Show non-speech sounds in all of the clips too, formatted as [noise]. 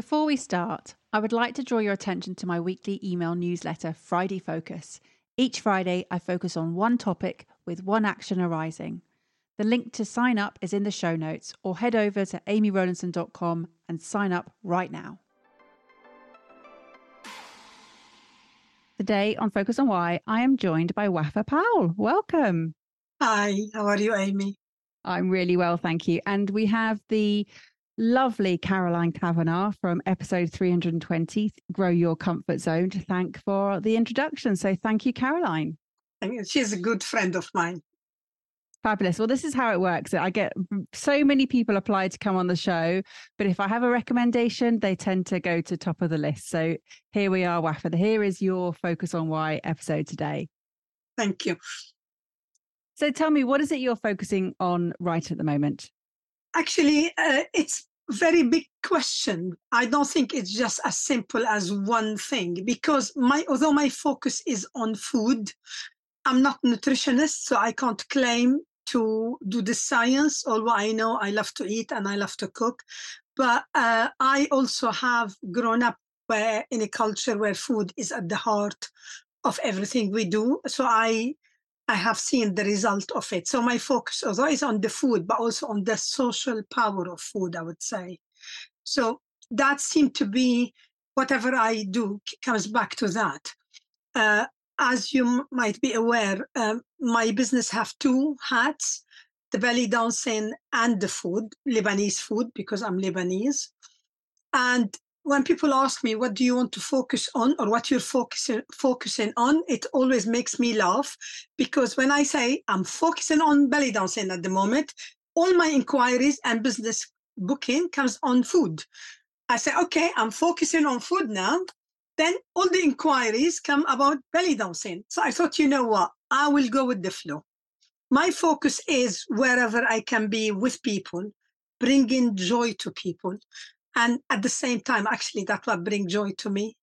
Before we start, I would like to draw your attention to my weekly email newsletter, Friday Focus. Each Friday, I focus on one topic with one action arising. The link to sign up is in the show notes, or head over to amyrowlandson.com and sign up right now. Today on Focus on Why, I am joined by Wafaa Powell. Welcome. Hi, how are you, Amy? I'm really well, thank you. And we have the lovely Caroline Kavanagh from episode 320, Grow Your Comfort Zone, to thank for the introduction. So thank you, Caroline. She's a good friend of mine. Fabulous. Well, this is how it works. I get so many people apply to come on the show, but if I have a recommendation, they tend to go to top of the list. So here we are, Wafaa. Here is your Focus on Why episode today. Thank you. So tell me, what is it you're focusing on right at the moment? Actually, uh, it's very big question. I don't think it's just as simple as one thing because my although my focus is on food, I'm not nutritionist, so I can't claim to do the science. Although I know I love to eat and I love to cook, but uh, I also have grown up where in a culture where food is at the heart of everything we do. So I I have seen the result of it. So my focus is on the food, but also on the social power of food, I would say. So that seemed to be whatever I do comes back to that. Uh, as you m- might be aware, um, my business have two hats, the belly dancing and the food, Lebanese food, because I'm Lebanese. And when people ask me what do you want to focus on or what you're focusing focusing on? It always makes me laugh because when i say i'm focusing on belly dancing at the moment all my inquiries and business booking comes on food. I say okay i'm focusing on food now. Then all the inquiries come about belly dancing. So i thought you know what? I will go with the flow. My focus is wherever i can be with people bringing joy to people and at the same time actually that what bring joy to me.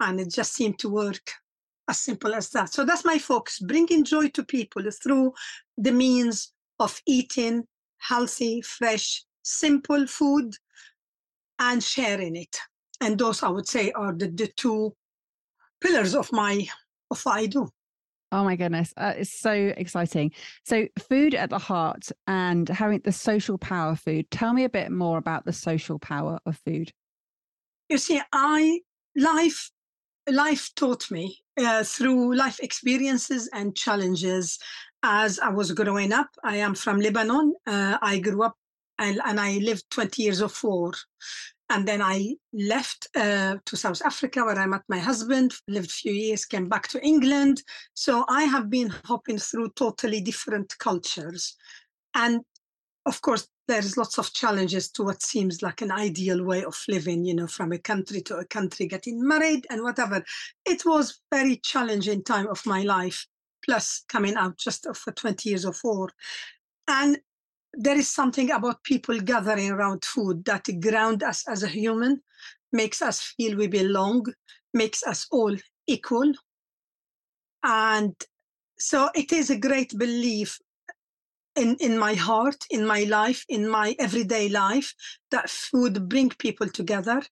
And it just seemed to work as simple as that. So that's my focus bringing joy to people through the means of eating healthy fresh simple food and sharing it. And those i would say are the, the two pillars of my of what i do Oh my goodness. Uh, it's so exciting. So, food at the heart and having the social power of food. Tell me a bit more about the social power of food. You see, I life life taught me uh, through life experiences and challenges as I was growing up. I am from Lebanon. Uh, I grew up and, and I lived 20 years of war. And then I left uh, to South Africa where I met my husband, lived a few years, came back to England. So I have been hopping through totally different cultures. And of course, there's lots of challenges to what seems like an ideal way of living, you know, from a country to a country, getting married and whatever. It was very challenging time of my life, plus coming out just for 20 years of war. And there is something about people gathering around food that ground us as a human, makes us feel we belong, makes us all equal. And so it is a great belief in, in my heart, in my life, in my everyday life, that food bring people together.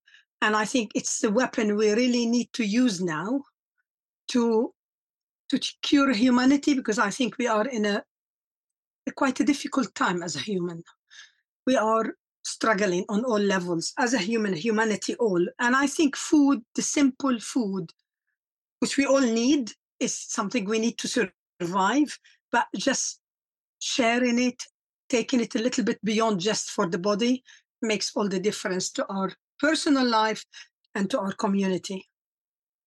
And I think it's the weapon we really need to use now to to cure humanity because I think we are in a quite a difficult time as a human. We are struggling on all levels as a human, humanity all. And I think food, the simple food, which we all need, is something we need to survive, but just sharing it, taking it a little bit beyond just for the body, makes all the difference to our personal life and to our community.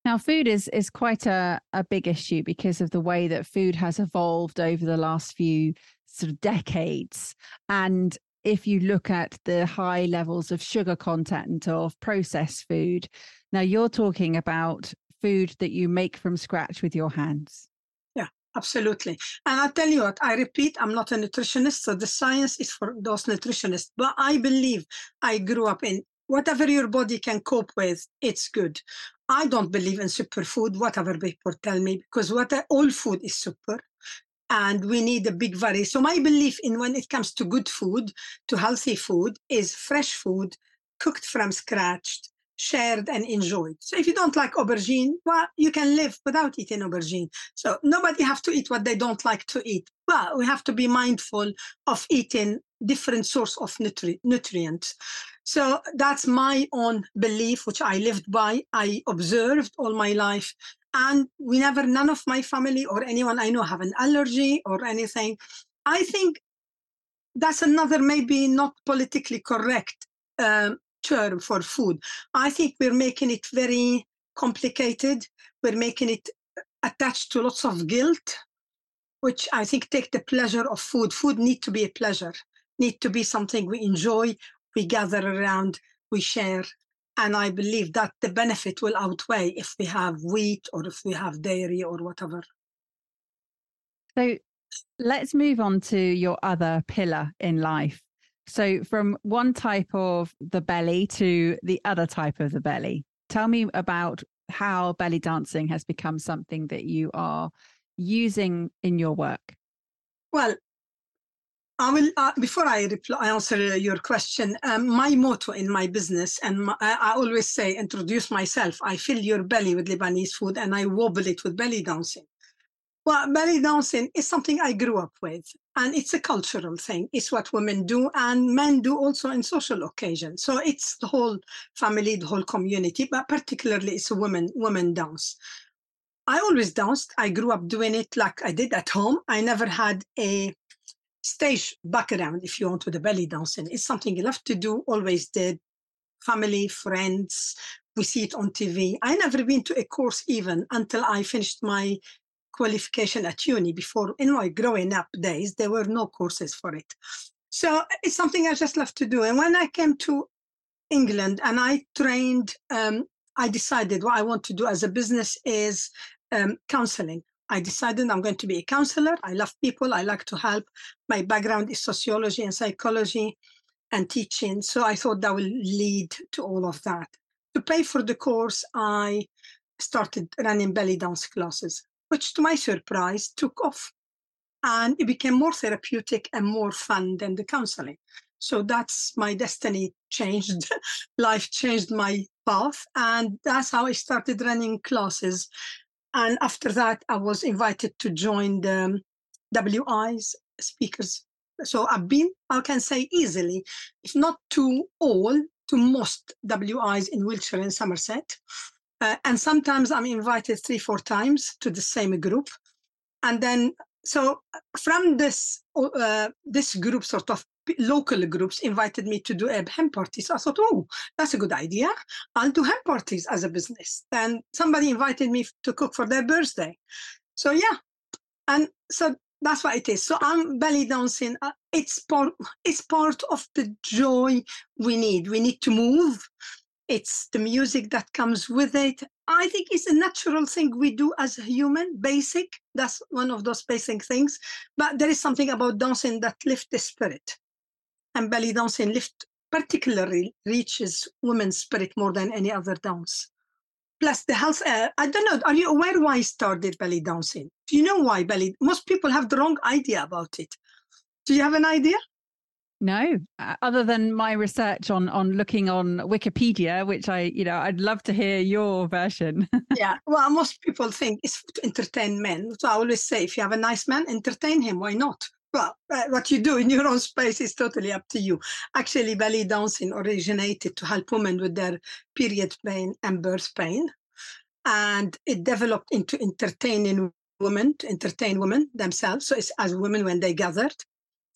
Now, food is is quite a, a big issue because of the way that food has evolved over the last few sort of decades. And if you look at the high levels of sugar content of processed food. Now, you're talking about food that you make from scratch with your hands. Yeah, absolutely. And I'll tell you what, I repeat, I'm not a nutritionist, so the science is for those nutritionists. But I believe I grew up in whatever your body can cope with, it's good. I don't believe in superfood, whatever people tell me, because what all food is super and we need a big variety. So my belief in when it comes to good food, to healthy food, is fresh food, cooked from scratch, shared and enjoyed. So if you don't like aubergine, well, you can live without eating aubergine. So nobody have to eat what they don't like to eat. But we have to be mindful of eating different source of nutri- nutrients. So that's my own belief, which I lived by. I observed all my life and we never none of my family or anyone i know have an allergy or anything i think that's another maybe not politically correct um, term for food i think we're making it very complicated we're making it attached to lots of guilt which i think take the pleasure of food food need to be a pleasure need to be something we enjoy we gather around we share and I believe that the benefit will outweigh if we have wheat or if we have dairy or whatever. So let's move on to your other pillar in life. So, from one type of the belly to the other type of the belly, tell me about how belly dancing has become something that you are using in your work. Well, I will uh, before I reply, answer your question. Um, my motto in my business, and my, I always say, introduce myself. I fill your belly with Lebanese food, and I wobble it with belly dancing. Well, belly dancing is something I grew up with, and it's a cultural thing. It's what women do, and men do also in social occasions. So it's the whole family, the whole community, but particularly it's a women women dance. I always danced. I grew up doing it like I did at home. I never had a stage background, if you want, with the belly dancing. It's something you love to do, always did. Family, friends, we see it on TV. I never been to a course even until I finished my qualification at uni. Before, in my growing up days, there were no courses for it. So it's something I just love to do. And when I came to England and I trained, um, I decided what I want to do as a business is um, counseling. I decided I'm going to be a counselor. I love people. I like to help. My background is sociology and psychology and teaching. So I thought that will lead to all of that. To pay for the course, I started running belly dance classes, which to my surprise took off. And it became more therapeutic and more fun than the counseling. So that's my destiny changed. Hmm. [laughs] Life changed my path. And that's how I started running classes and after that, I was invited to join the WI's speakers. So I've been, I can say easily, if not to all, to most WIs in Wiltshire and Somerset. Uh, and sometimes I'm invited three, four times to the same group. And then, so from this, uh, this group sort of local groups invited me to do a hen party. So I thought, oh, that's a good idea. I'll do hen parties as a business. And somebody invited me to cook for their birthday. So yeah, and so that's what it is. So I'm belly dancing. Uh, it's part. It's part of the joy we need. We need to move. It's the music that comes with it. I think it's a natural thing we do as a human, basic. That's one of those basic things. But there is something about dancing that lifts the spirit and belly dancing lift particularly reaches women's spirit more than any other dance. Plus the health, uh, I don't know, are you aware why I started belly dancing? Do you know why belly? Most people have the wrong idea about it. Do you have an idea? No, uh, other than my research on on looking on Wikipedia, which I, you know, I'd love to hear your version. [laughs] yeah, well, most people think it's to entertain men. So I always say, if you have a nice man, entertain him. Why not? well, uh, what you do in your own space is totally up to you. Actually, belly dancing originated to help women with their period pain and birth pain. And it developed into entertaining women, to entertain women themselves. So it's as women when they gathered.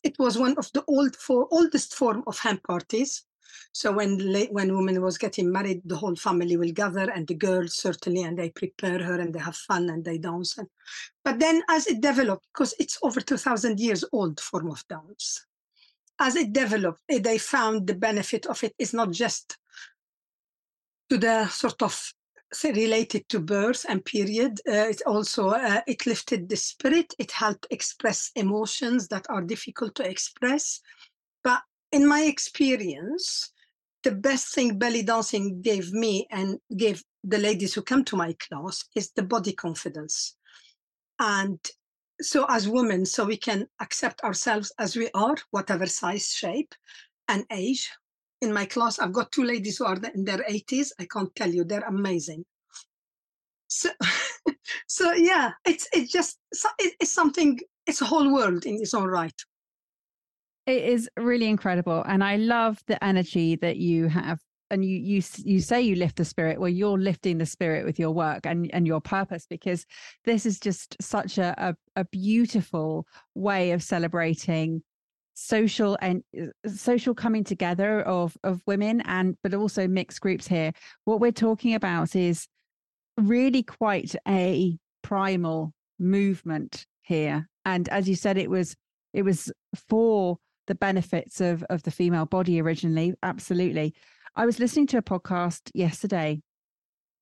It was one of the old for, oldest form of hen parties. So when when woman was getting married, the whole family will gather, and the girls certainly, and they prepare her, and they have fun, and they dance. But then, as it developed, because it's over two thousand years old form of dance, as it developed, eh, they found the benefit of it is not just to the sort of related to birth and period. Uh, it also uh, it lifted the spirit. It helped express emotions that are difficult to express. But in my experience, the best thing belly dancing gave me and gave the ladies who come to my class is the body confidence. And so as women, so we can accept ourselves as we are, whatever size, shape, and age. In my class, I've got two ladies who are in their 80s. I can't tell you, they're amazing. So, [laughs] so yeah, it's it's just it's something. It's a whole world in its own right. It is really incredible, and I love the energy that you have and you you you say you lift the spirit well you're lifting the spirit with your work and and your purpose because this is just such a a, a beautiful way of celebrating social and uh, social coming together of of women and but also mixed groups here. What we're talking about is really quite a primal movement here. And as you said it was it was for the benefits of of the female body originally absolutely. I was listening to a podcast yesterday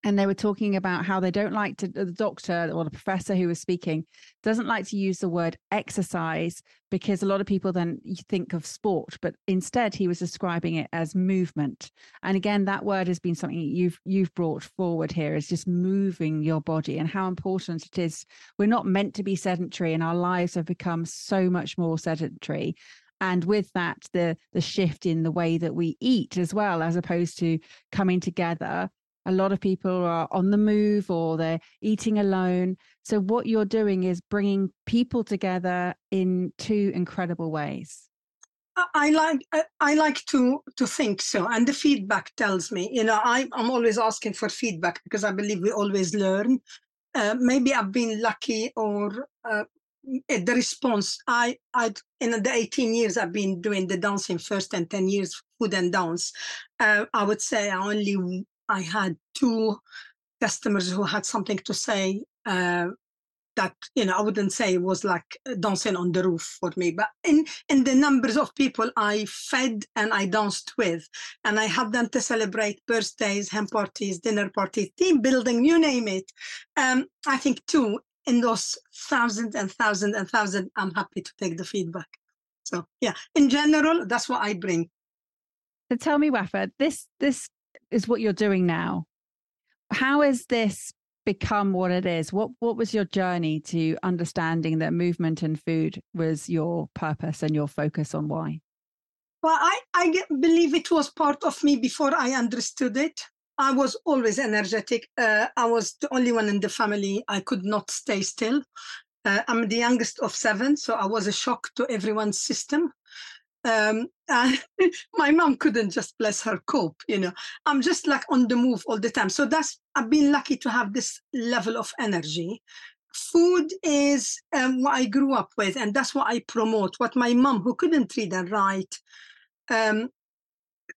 and they were talking about how they don't like to the doctor or the professor who was speaking doesn't like to use the word exercise because a lot of people then think of sport but instead he was describing it as movement. And again that word has been something you've you've brought forward here is just moving your body and how important it is. We're not meant to be sedentary and our lives have become so much more sedentary. And with that the the shift in the way that we eat as well as opposed to coming together a lot of people are on the move or they're eating alone so what you're doing is bringing people together in two incredible ways I like I like to to think so, and the feedback tells me. You know, I, I'm always asking for feedback because I believe we always learn. Uh, maybe I've been lucky, or uh, Eh, the response i i in the 18 years i've been doing the dancing first and 10 years food and dance uh, i would say i only i had two customers who had something to say uh, that you know i wouldn't say was like dancing on the roof for me but in in the numbers of people i fed and i danced with and i had them to celebrate birthdays hen parties dinner parties team building you name it um, i think two in those thousands and thousands and thousands, I'm happy to take the feedback. So yeah, in general, that's what I bring. So tell me, Wafaa, this this is what you're doing now. How has this become what it is? What what was your journey to understanding that movement and food was your purpose and your focus on why? Well, I, I believe it was part of me before I understood it. I was always energetic. Uh, I was the only one in the family. I could not stay still. Uh, I'm the youngest of seven, so I was a shock to everyone's system. Um, [laughs] my mom couldn't just bless her cope, you know. I'm just like on the move all the time. So that's I've been lucky to have this level of energy. Food is um, what I grew up with, and that's what I promote. What my mom, who couldn't read and write, um,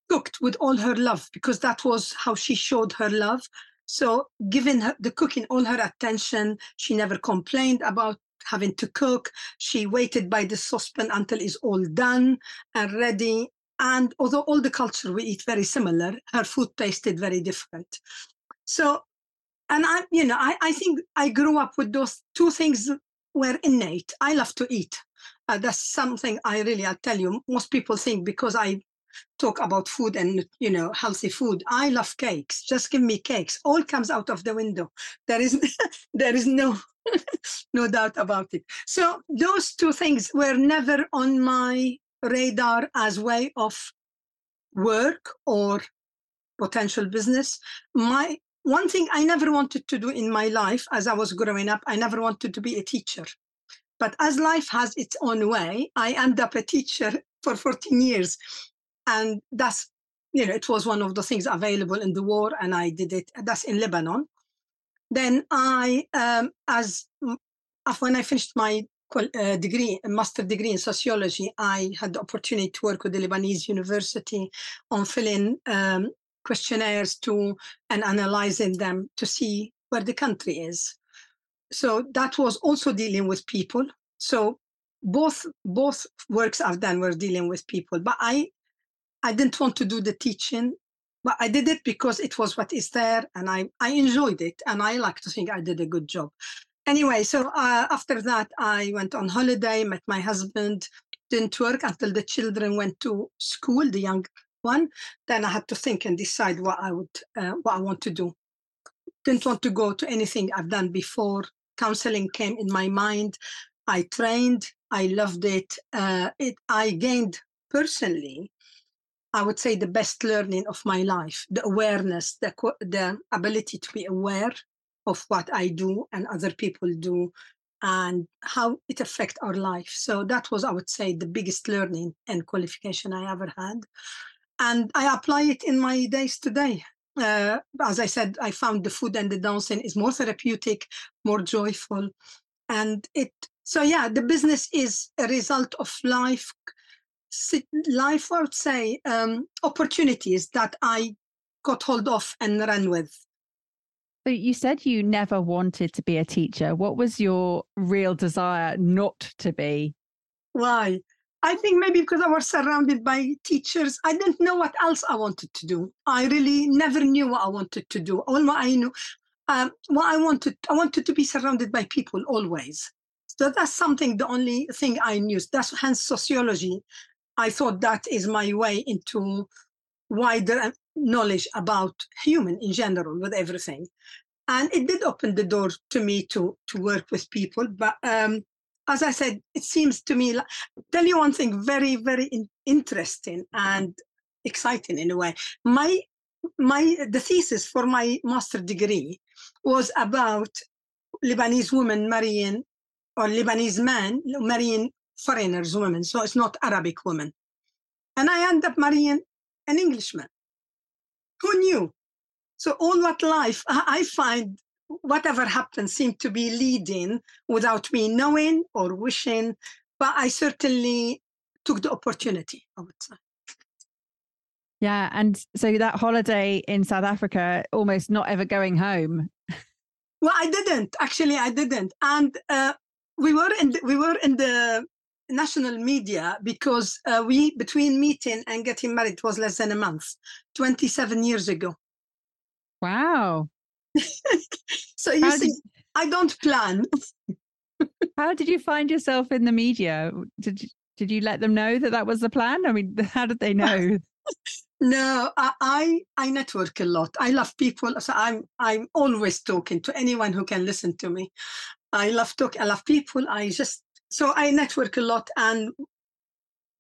cooked with all her love because that was how she showed her love. So, giving her the cooking all her attention, she never complained about having to cook. She waited by the saucepan until it's all done and ready. And although all the culture we eat very similar, her food tasted very different. So, and I, you know, I, I think I grew up with those two things were innate. I love to eat. Uh, that's something I really, I'll tell you, most people think because I talk about food and you know healthy food. I love cakes. Just give me cakes. All comes out of the window. There is [laughs] there is no [laughs] no doubt about it. So those two things were never on my radar as way of work or potential business. My one thing i never wanted to do in my life as i was growing up i never wanted to be a teacher. But as life has its own way i end up a teacher for 14 years and that's you know it was one of the things available in the war and i did it that's in lebanon. Then i um, as when i finished my uh, degree master degree in sociology i had the opportunity to work with the lebanese university on filling um, questionnaires to and analyzing them to see where the country is. So that was also dealing with people. So both both works I've done were dealing with people, but I I didn't want to do the teaching, but I did it because it was what is there, and I I enjoyed it, and I like to think I did a good job. Anyway, so uh, after that, I went on holiday, met my husband, didn't work until the children went to school, the young one. Then I had to think and decide what I would uh, what I want to do. Didn't want to go to anything I've done before. Counseling came in my mind. I trained. I loved it. Uh, it I gained personally I would say the best learning of my life, the awareness, the, the ability to be aware of what I do and other people do and how it affects our life. So that was, I would say, the biggest learning and qualification I ever had. And I apply it in my days today. Uh, as I said, I found the food and the dancing is more therapeutic, more joyful. And it, so yeah, the business is a result of life life, I would say, um, opportunities that I got hold of and ran with. So you said you never wanted to be a teacher. What was your real desire not to be? Why? I think maybe because I was surrounded by teachers, I didn't know what else I wanted to do. I really never knew what I wanted to do. All I knew, um, what I wanted, I wanted to be surrounded by people always. So that's something. The only thing I knew. That's hence sociology I thought that is my way into wider knowledge about human in general with everything. And it did open the door to me to, to work with people. But um, as I said, it seems to me, like, tell you one thing very, very in, interesting and exciting in a way. My, my, the thesis for my master degree was about Lebanese women marrying or Lebanese man marrying foreigners women, so it's not Arabic women. And I end up marrying an Englishman. Who knew? So all that life, I find whatever happened seemed to be leading without me knowing or wishing, but I certainly took the opportunity, I would say. Yeah. And so that holiday in South Africa, almost not ever going home. Well, I didn't actually. I didn't, and uh, we were in the, we were in the national media because uh, we between meeting and getting married was less than a month 27 years ago. Wow. [laughs] So you how see did, i don't plan. [laughs] How did you find yourself in the media? Did you, did you let them know that that was the plan? I mean [laughs] how did they know? No I, I i network a lot. I love people so i'm i'm always talking to anyone who can listen to me. I love talk i love people. I just so I network a lot and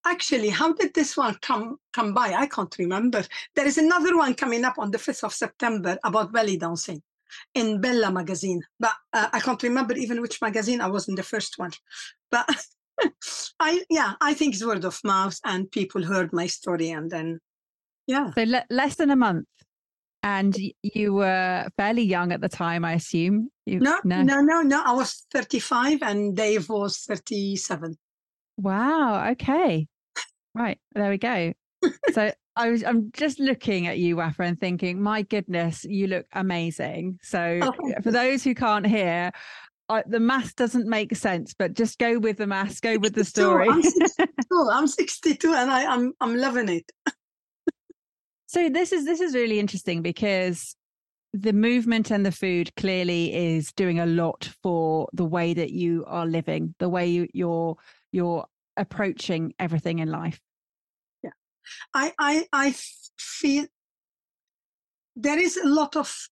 actually how did this one come come by? I can't remember. There is another one coming up on the 5th of september about belly dancing in bella magazine but uh, i can't remember even which magazine. I was in the first one. But [laughs] i yeah i think it's word of mouth and people heard my story and then yeah. So le- less than a month and you were fairly young at the time, I assume. You, no, no, no, no, no. I was 35 and Dave was 37. Wow. Okay. Right. There we go. [laughs] so I was I'm just looking at you, Wafaa, and thinking, my goodness, you look amazing. So oh, for those who can't hear, I, the math doesn't make sense, but just go with the math, go with the story. I'm 62, [laughs] I'm 62 and I, I'm I'm loving it. So this is this is really interesting because the movement and the food clearly is doing a lot for the way that you are living, the way you, you're you're approaching everything in life. Yeah, I I I feel there is a lot of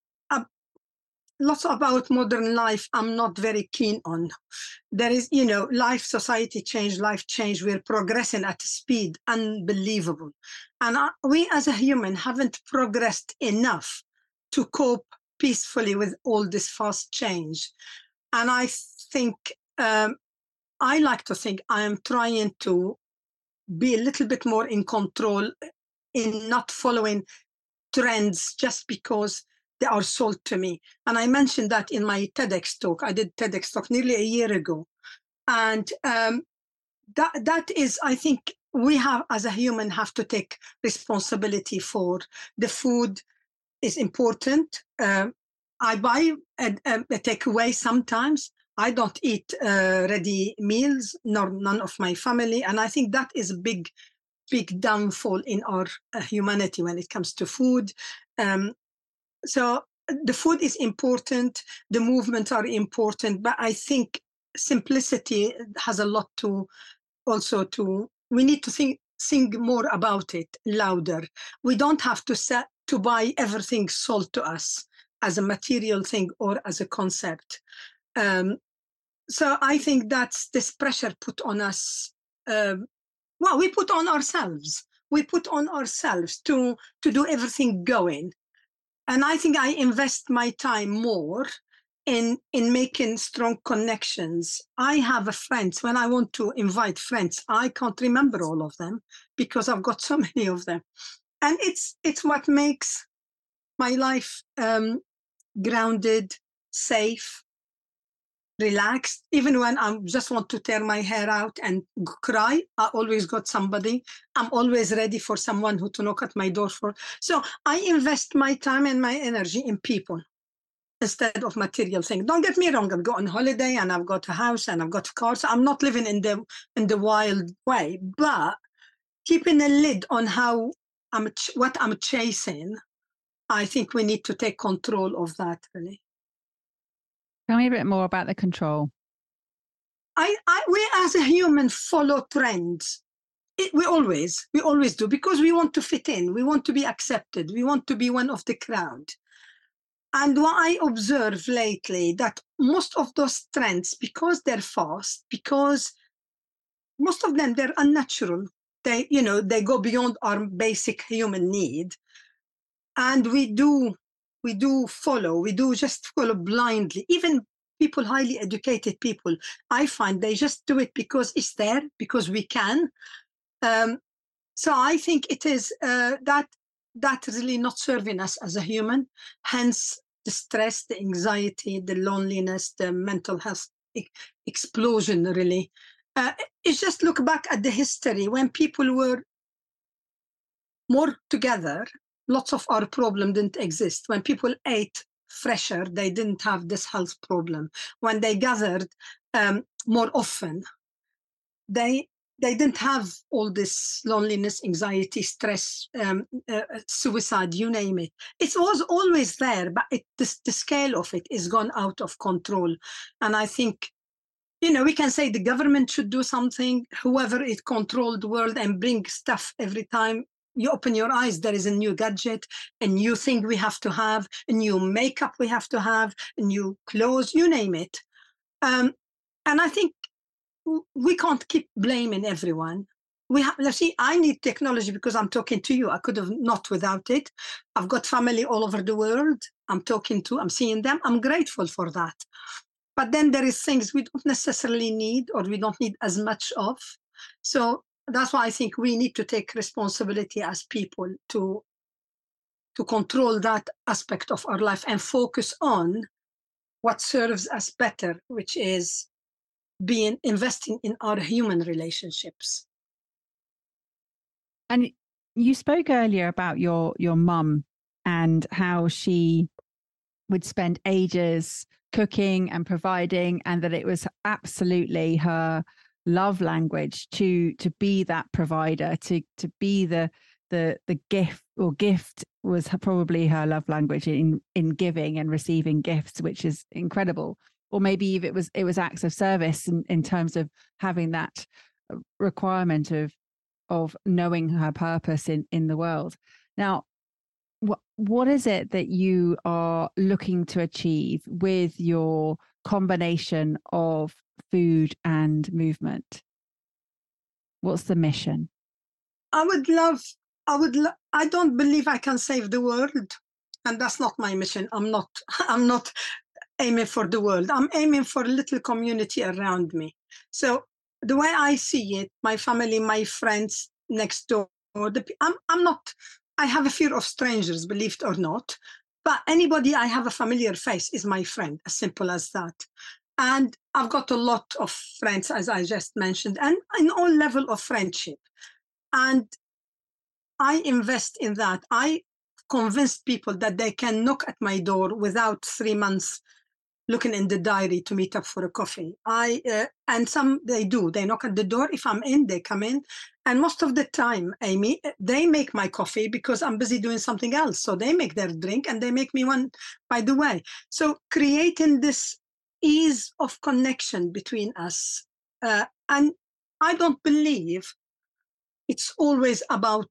lots about modern life i'm not very keen on. There is you know life society change life change we're progressing at a speed unbelievable. And we as a human haven't progressed enough to cope peacefully with all this fast change. And i think um, i like to think i am trying to be a little bit more in control in not following trends just because they are sold to me. And I mentioned that in my TEDx talk. I did TEDx talk nearly a year ago. And um, that that is, I think, we have as a human have to take responsibility for the food is important. Uh, I buy a, a, a takeaway sometimes. I don't eat uh, ready meals, nor none of my family, and I think that is a big, big downfall in our uh, humanity when it comes to food. Um, so the food is important, the movements are important, but I think simplicity has a lot to also to we need to think think more about it louder. We don't have to set to buy everything sold to us as a material thing or as a concept. Um, so I think that's this pressure put on us. Uh, well, we put on ourselves. We put on ourselves to to do everything going, and I think I invest my time more in in making strong connections. I have a friends when I want to invite friends. I can't remember all of them because I've got so [laughs] many of them, and it's it's what makes my life um, grounded, safe, relaxed. Even when I just want to tear my hair out and cry, I always got somebody. I'm always ready for someone who to knock at my door for. So I invest my time and my energy in people instead of material things. Don't get me wrong. I've got on holiday and I've got a house and I've got a car. So I'm not living in the in the wild way, but keeping a lid on how I'm what I'm chasing. I think we need to take control of that really. Tell me a bit more about the control. I, I we as a human follow trends. It, we always, we always do because we want to fit in. We want to be accepted. We want to be one of the crowd. And what I observe lately that most of those trends, because they're fast, because most of them they're unnatural. They, you know, they go beyond our basic human need, and we do we do follow, we do just follow blindly. Even people, highly educated people, I find they just do it because it's there, because we can. Um, so I think it is uh, that that really not serving us as a human. Hence the stress, the anxiety, the loneliness, the mental health e- explosion. Really, uh, it's just look back at the history when people were more together lots of our problem didn't exist. When people ate fresher, they didn't have this health problem. When they gathered um, more often, they they didn't have all this loneliness, anxiety, stress, um, uh, suicide, you name it. It was always there, but it, the, the scale of it is gone out of control. And I think you know, we can say the government should do something, whoever it controlled the world and bring stuff every time you open your eyes, there is a new gadget, a new thing we have to have, a new makeup we have to have, a new clothes, you name it. Um, and I think we can't keep blaming everyone. We have, let's see, I need technology because I'm talking to you. I could have not without it. I've got family all over the world. I'm talking to, I'm seeing them. I'm grateful for that. But then there is things we don't necessarily need or we don't need as much of. So that's why I think we need to take responsibility as people to to control that aspect of our life and focus on what serves us better, which is being investing in our human relationships. And you spoke earlier about your your mum and how she would spend ages cooking and providing and that it was absolutely her love language to to be that provider to to be the the the gift or gift was probably her love language in in giving and receiving gifts which is incredible. Or maybe it was it was acts of service in, in terms of having that uh, requirement of of knowing her purpose in in the world. Now what what is it that you are looking to achieve with your combination of food and movement? What's the mission? I would love, I would, lo- I don't believe I can save the world. And that's not my mission. I'm not, [laughs] I'm not aiming for the world. I'm aiming for a little community around me. So the way I see it, my family, my friends next door, the, I'm, I'm not, I have a fear of strangers, believe it or not. But anybody I have a familiar face is my friend, as simple as that. And I've got a lot of friends, as I just mentioned, and in all level of friendship. And I invest in that. I convinced people that they can knock at my door without three months looking in the diary to meet up for a coffee. I uh, and some they do. They knock at the door. If I'm in, they come in. And most of the time, Amy, they make my coffee because I'm busy doing something else. So they make their drink and they make me one by the way. So creating this ease of connection between us. Uh, and I don't believe it's always about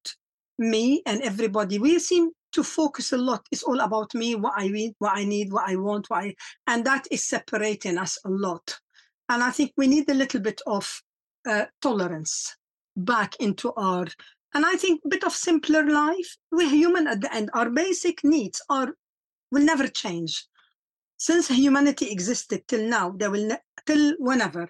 me and everybody. We seem to focus a lot. It's all about me, what I need, what I need, what I want, I, and that is separating us a lot. And I think we need a little bit of uh, tolerance back into our, and I think a bit of simpler life. We're human at the end. Our basic needs are will never change. Since humanity existed till now, they will ne- till whenever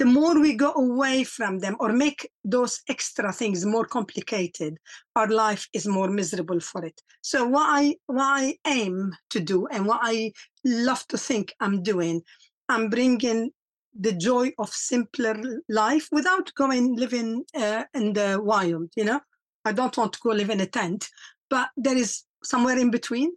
the more we go away from them or make those extra things more complicated, our life is more miserable for it. So what I what I aim to do and what I love to think I'm doing, I'm bringing the joy of simpler life without going living uh, in the wild. You know, I don't want to go live in a tent, but there is somewhere in between.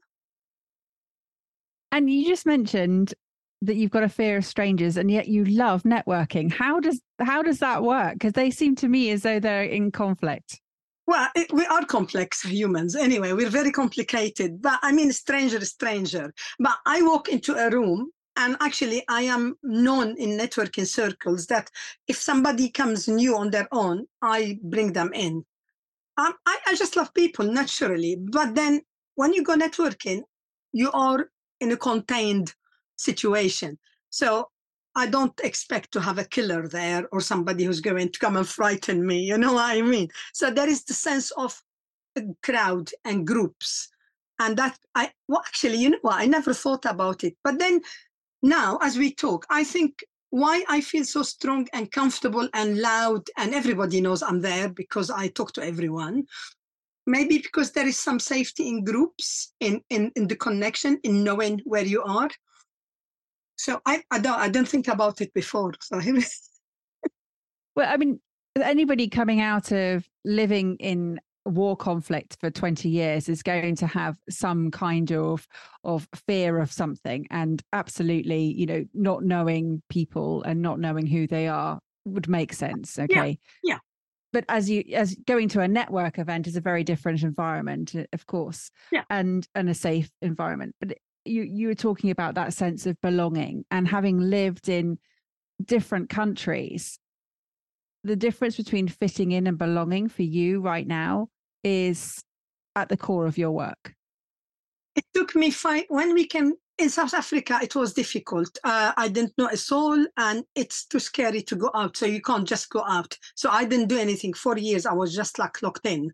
And you just mentioned that you've got a fear of strangers and yet you love networking. How does how does that work? Because they seem to me as though they're in conflict. Well it, we are complex humans. Anyway we're very complicated. But i mean stranger stranger. But i walk into a room and actually i am known in networking circles that if somebody comes new on their own i bring them in. Um, I, I just love people naturally. But then when you go networking you are in a contained situation. So I don't expect to have a killer there or somebody who's going to come and frighten me. You know [laughs] what I mean? So there is the sense of crowd and groups. And that I well actually, you know what, I never thought about it. But then now as we talk, I think why I feel so strong and comfortable and loud, and everybody knows I'm there because I talk to everyone. Maybe because there is some safety in groups, in, in, in the connection, in knowing where you are. So I, I don't I don't think about it before. So [laughs] well, I mean, anybody coming out of living in war conflict for 20 years is going to have some kind of of fear of something and absolutely you know not knowing people and not knowing who they are would make sense okay yeah, yeah. But as you as going to a network event is a very different environment uh, of course yeah. and and a safe environment but you you were talking about that sense of belonging and having lived in different countries the difference between fitting in and belonging for you right now is at the core of your work it took me five when we came in south africa it was difficult uh, i didn't know a soul and it's too scary to go out so you can't just go out so i didn't do anything for years i was just like locked in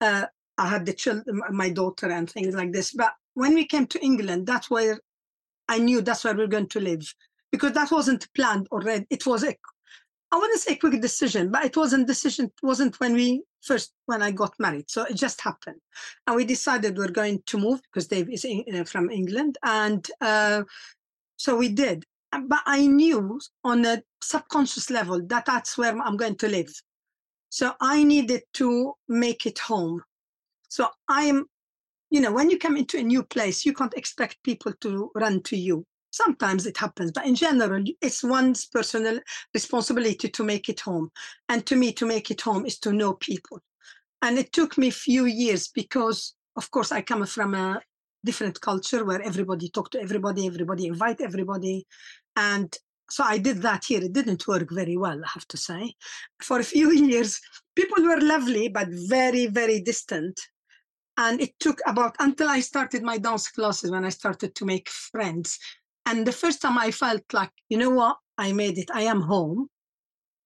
uh, i had the children my daughter and things like this but when we came to England, that's where I knew that's where we are going to live because that wasn't planned already. It was a, I wouldn't say quick decision, but it wasn't decision. It wasn't when we first when I got married. So it just happened, and we decided we're going to move because Dave is in, uh, from England, and uh, so we did. But I knew on a subconscious level that that's where I'm going to live. So I needed to make it home. So I am you know, when you come into a new place, you can't expect people to run to you. Sometimes it happens, but in general, it's one's personal responsibility to make it home. And to me, to make it home is to know people. And it took me a few years because, of course, I come from a different culture where everybody talk to everybody, everybody invite everybody. And so I did that here. It didn't work very well, I have to say. For a few [laughs] years, people were lovely, but very, very distant. And it took about until I started my dance classes when I started to make friends. And the first time I felt like, you know what, I made it, I am home,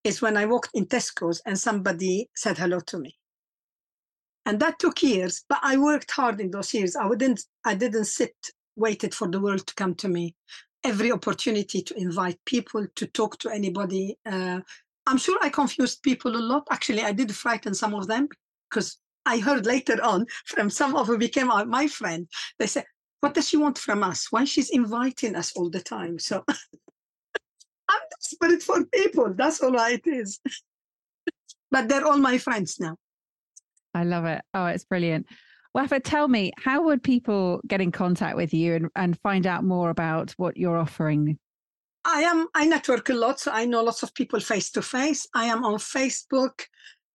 is when I walked in Tesco's and somebody said hello to me. And that took years, but I worked hard in those years. I wouldn't, I didn't sit, waited for the world to come to me. Every opportunity to invite people, to talk to anybody. Uh, I'm sure I confused people a lot. Actually, I did frighten some of them because I heard later on [laughs] from some of who became my friend, they said, what does she want from us? Why she's inviting us all the time? So [laughs] I'm desperate for people. That's all it is. but they're all my friends now. I love it. Oh, it's brilliant. Wafaa, tell me, how would people get in contact with you and, and find out more about what you're offering? I am, I network a lot. So I know lots of people face to face. I am on Facebook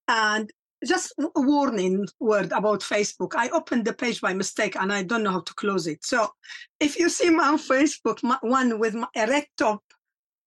and just a warning word about Facebook. I opened the page by mistake and I don't know how to close it. So if you see me on [laughs] Facebook, one with a red top,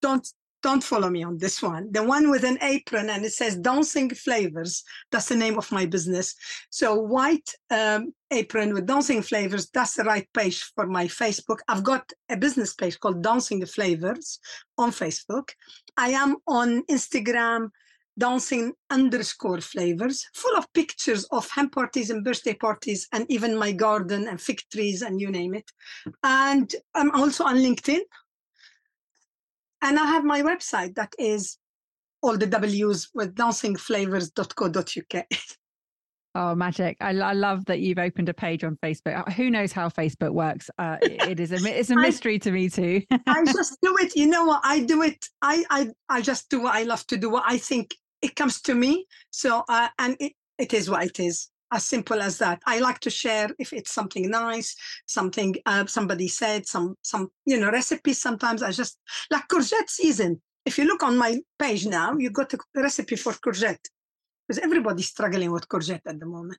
don't don't follow me on this one. The one with an apron and it says Dancing Flavours. That's the name of my business. So white um, apron with Dancing Flavours. That's the right page for my Facebook. I've got a business page called Dancing Flavours on Facebook. I am on Instagram dancing underscore flavors, full of pictures of hen parties and birthday parties, and even my garden and fig trees and you name it. And I'm also on LinkedIn. And I have my website that is all the W's with dancingflavours.co.uk. [laughs] Oh, magic! I, I, love that you've opened a page on Facebook. Uh, who knows how Facebook works? Uh, it is a it's a [laughs] mystery I, to me too. I [laughs] just do it. You know what? I do it. I I I just do what I love to do. What I think it comes to me. So, uh, and it, it is what it is. As simple as that. I like to share if it's something nice, something uh, somebody said, some some you know recipes. Sometimes I just like courgette season. If you look on my page now, you got a recipe for courgette because everybody's struggling with courgette at the moment.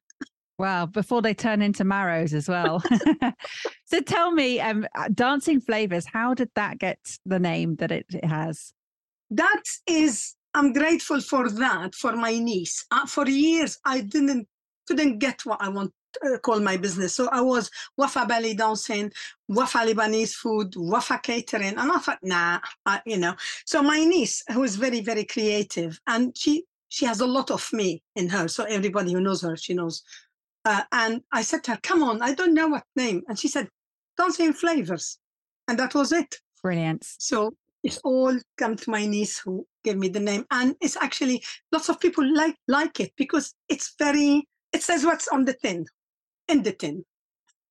Wow, before they turn into marrows as well. [laughs] so tell me, um, uh, Dancing Flavours, how did that get the name that it, it has? That is I'm grateful for that for my niece. Uh, for years, I didn't couldn't get what I want to uh, call my business. So I was Wafaa belly dancing, Wafaa Lebanese food, Wafaa catering, and I thought, nah, I, you know. So my niece, who is very very creative, and she she has a lot of me in her. So everybody who knows her, she knows. Uh, and I said to her, "Come on, I don't know what name," and she said, "Dancing Flavours," and that was it. Brilliant. So it's all come to my niece who gave me the name and it's actually lots of people like like it because it's very it says what's on the tin in the tin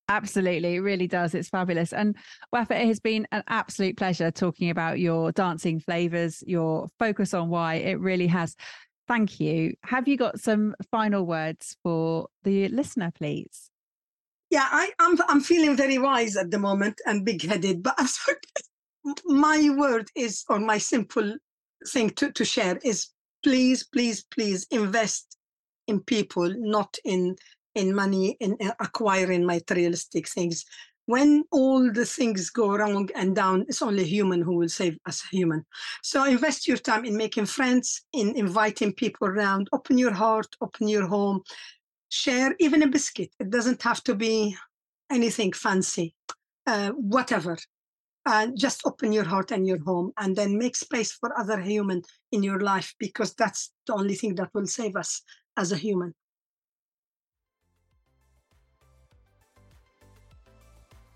Absolutely, it really does. It's fabulous. And Wafaa, it has been an absolute pleasure talking about your dancing flavors, your focus on why it really has. Thank you. Have you got some final words for the listener, please? Yeah, I, am I'm, I'm feeling very wise at the moment and big headed, but [laughs] my word is, or my simple thing to, to share is please, please, please invest in people, not in in money, in acquiring materialistic things. When all the things go wrong and down, it's only human who will save us human. So invest your time in making friends, in inviting people around, open your heart, open your home, share even a biscuit. It doesn't have to be anything fancy, uh, whatever and just open your heart and your home and then make space for other human in your life because that's the only thing that will save us as a human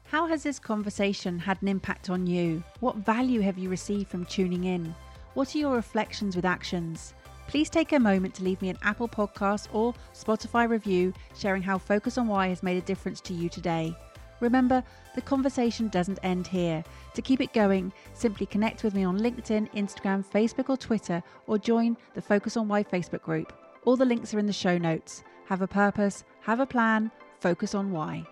how has this conversation had an impact on you what value have you received from tuning in what are your reflections with actions please take a moment to leave me an apple podcast or spotify review sharing how focus on why has made a difference to you today Remember, the conversation doesn't end here. To keep it going, simply connect with me on LinkedIn, Instagram, Facebook, or Twitter, or join the Focus on Why Facebook group. All the links are in the show notes. Have a purpose, have a plan, focus on why.